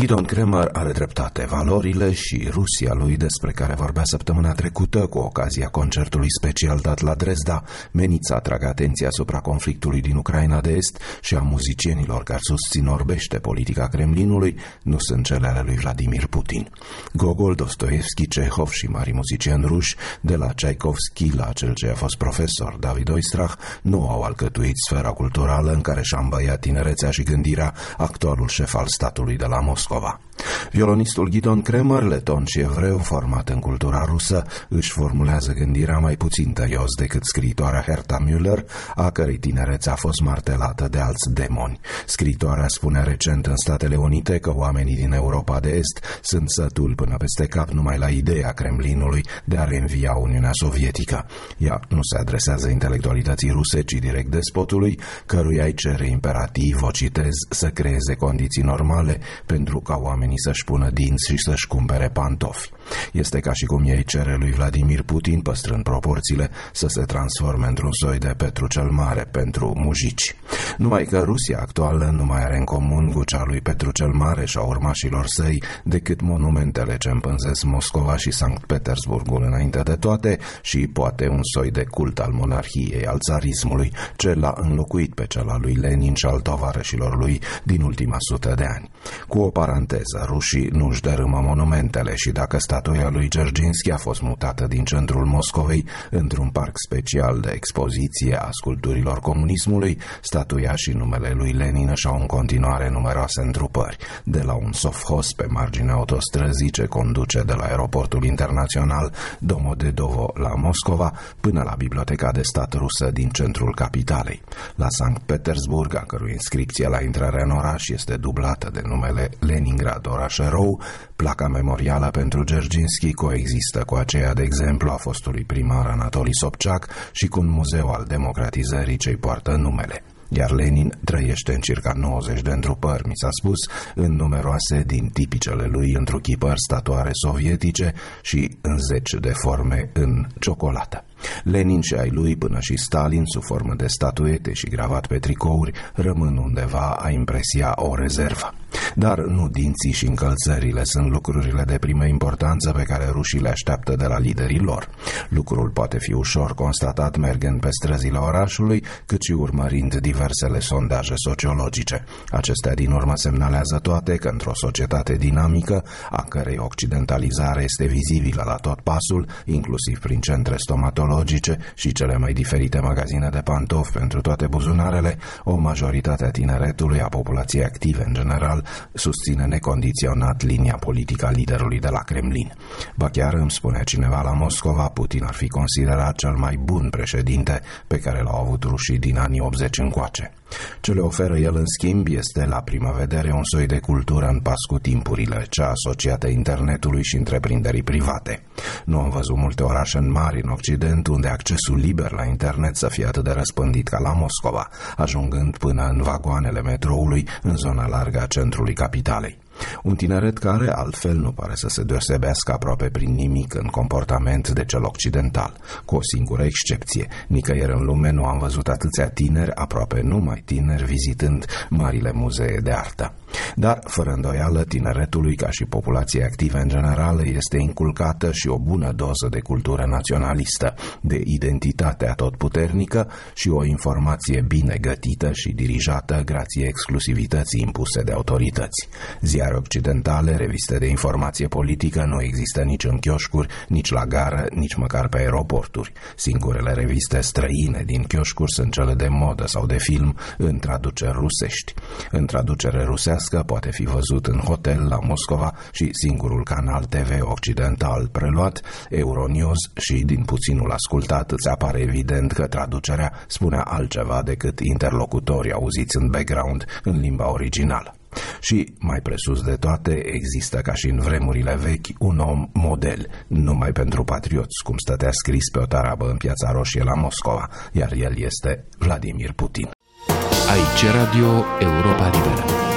Gidon Kremer are dreptate. Valorile și Rusia lui despre care vorbea săptămâna trecută cu ocazia concertului special dat la Dresda, meniți să atragă atenția asupra conflictului din Ucraina de Est și a muzicienilor care susțin orbește politica Kremlinului, nu sunt cele ale lui Vladimir Putin. Gogol, Dostoevski, Cehov și mari muzicieni ruși, de la Tchaikovsky la cel ce a fost profesor, David Oistrach, nu au alcătuit sfera culturală în care și-a îmbăiat tinerețea și gândirea actualul șef al statului de la Moscova. Moscova. Violonistul Gidon Kremer, leton și evreu, format în cultura rusă, își formulează gândirea mai puțin tăios decât scriitoarea Herta Müller, a cărei tinerețe a fost martelată de alți demoni. Scriitoarea spune recent în Statele Unite că oamenii din Europa de Est sunt sătul până peste cap numai la ideea Kremlinului de a reînvia Uniunea Sovietică. Ea nu se adresează intelectualității ruse, ci direct despotului, căruia îi cere imperativ, o citez, să creeze condiții normale pentru ca oamenii să-și pună dinți și să-și cumpere pantofi. Este ca și cum ei cere lui Vladimir Putin, păstrând proporțiile, să se transforme într-un soi de Petru cel Mare pentru mujici. Numai că Rusia actuală nu mai are în comun cu cea lui Petru cel Mare și a urmașilor săi decât monumentele ce împânzesc Moscova și Sankt Petersburgul înainte de toate și poate un soi de cult al monarhiei, al țarismului, ce l-a înlocuit pe cel al lui Lenin și al tovarășilor lui din ultima sută de ani. Cu o paranteză, rușii nu-și dărâmă monumentele și dacă statuia lui Gerginski a fost mutată din centrul Moscovei într-un parc special de expoziție a sculpturilor comunismului, statuia și numele lui Lenin și-au în continuare numeroase întrupări, de la un sofhos pe marginea autostrăzii ce conduce de la aeroportul internațional Domodedovo la Moscova până la biblioteca de stat rusă din centrul capitalei. La Sankt Petersburg, a cărui inscripție la intrarea în oraș este dublată de numele Leningrad oraș erou, placa memorială pentru Gerginski coexistă cu aceea, de exemplu, a fostului primar Anatoli Sobchak și cu un muzeu al democratizării ce-i poartă numele iar Lenin trăiește în circa 90 de întrupări, mi s-a spus, în numeroase din tipicele lui întruchipări statuare sovietice și în zeci de forme în ciocolată. Lenin și ai lui până și Stalin, sub formă de statuete și gravat pe tricouri, rămân undeva a impresia o rezervă. Dar nu dinții și încălțările sunt lucrurile de primă importanță pe care rușii le așteaptă de la liderii lor. Lucrul poate fi ușor constatat mergând pe străzile orașului, cât și urmărind diversele sondaje sociologice. Acestea din urmă semnalează toate că într-o societate dinamică, a cărei occidentalizare este vizibilă la tot pasul, inclusiv prin centre stomatologice și cele mai diferite magazine de pantofi pentru toate buzunarele, o majoritate a tineretului, a populației active în general, susține necondiționat linia politică a liderului de la Kremlin. Ba chiar îmi spune cineva la Moscova, Putin ar fi considerat cel mai bun președinte pe care l-au avut rușii din anii 80 încoace. Ce le oferă el în schimb este la prima vedere un soi de cultură în pas cu timpurile, cea asociată internetului și întreprinderii private. Nu am văzut multe orașe în mari în Occident unde accesul liber la internet să fie atât de răspândit ca la Moscova, ajungând până în vagoanele metroului în zona largă a centrului capitalei. Un tineret care altfel nu pare să se deosebească aproape prin nimic în comportament de cel occidental, cu o singură excepție. Nicăieri în lume nu am văzut atâția tineri, aproape numai tineri, vizitând marile muzee de artă. Dar, fără îndoială, tineretului, ca și populației active în general, este inculcată și o bună doză de cultură naționalistă, de identitate atotputernică și o informație bine gătită și dirijată grație exclusivității impuse de autorități. Ziare occidentale, reviste de informație politică nu există nici în chioșcuri, nici la gară, nici măcar pe aeroporturi. Singurele reviste străine din chioșcuri sunt cele de modă sau de film în traduceri rusești. În traducere rusească românească poate fi văzut în hotel la Moscova și singurul canal TV occidental preluat, Euronews și din puținul ascultat îți apare evident că traducerea spunea altceva decât interlocutorii auziți în background în limba originală. Și, mai presus de toate, există ca și în vremurile vechi un om model, numai pentru patrioți, cum stătea scris pe o tarabă în Piața Roșie la Moscova, iar el este Vladimir Putin. Aici Radio Europa Liberă.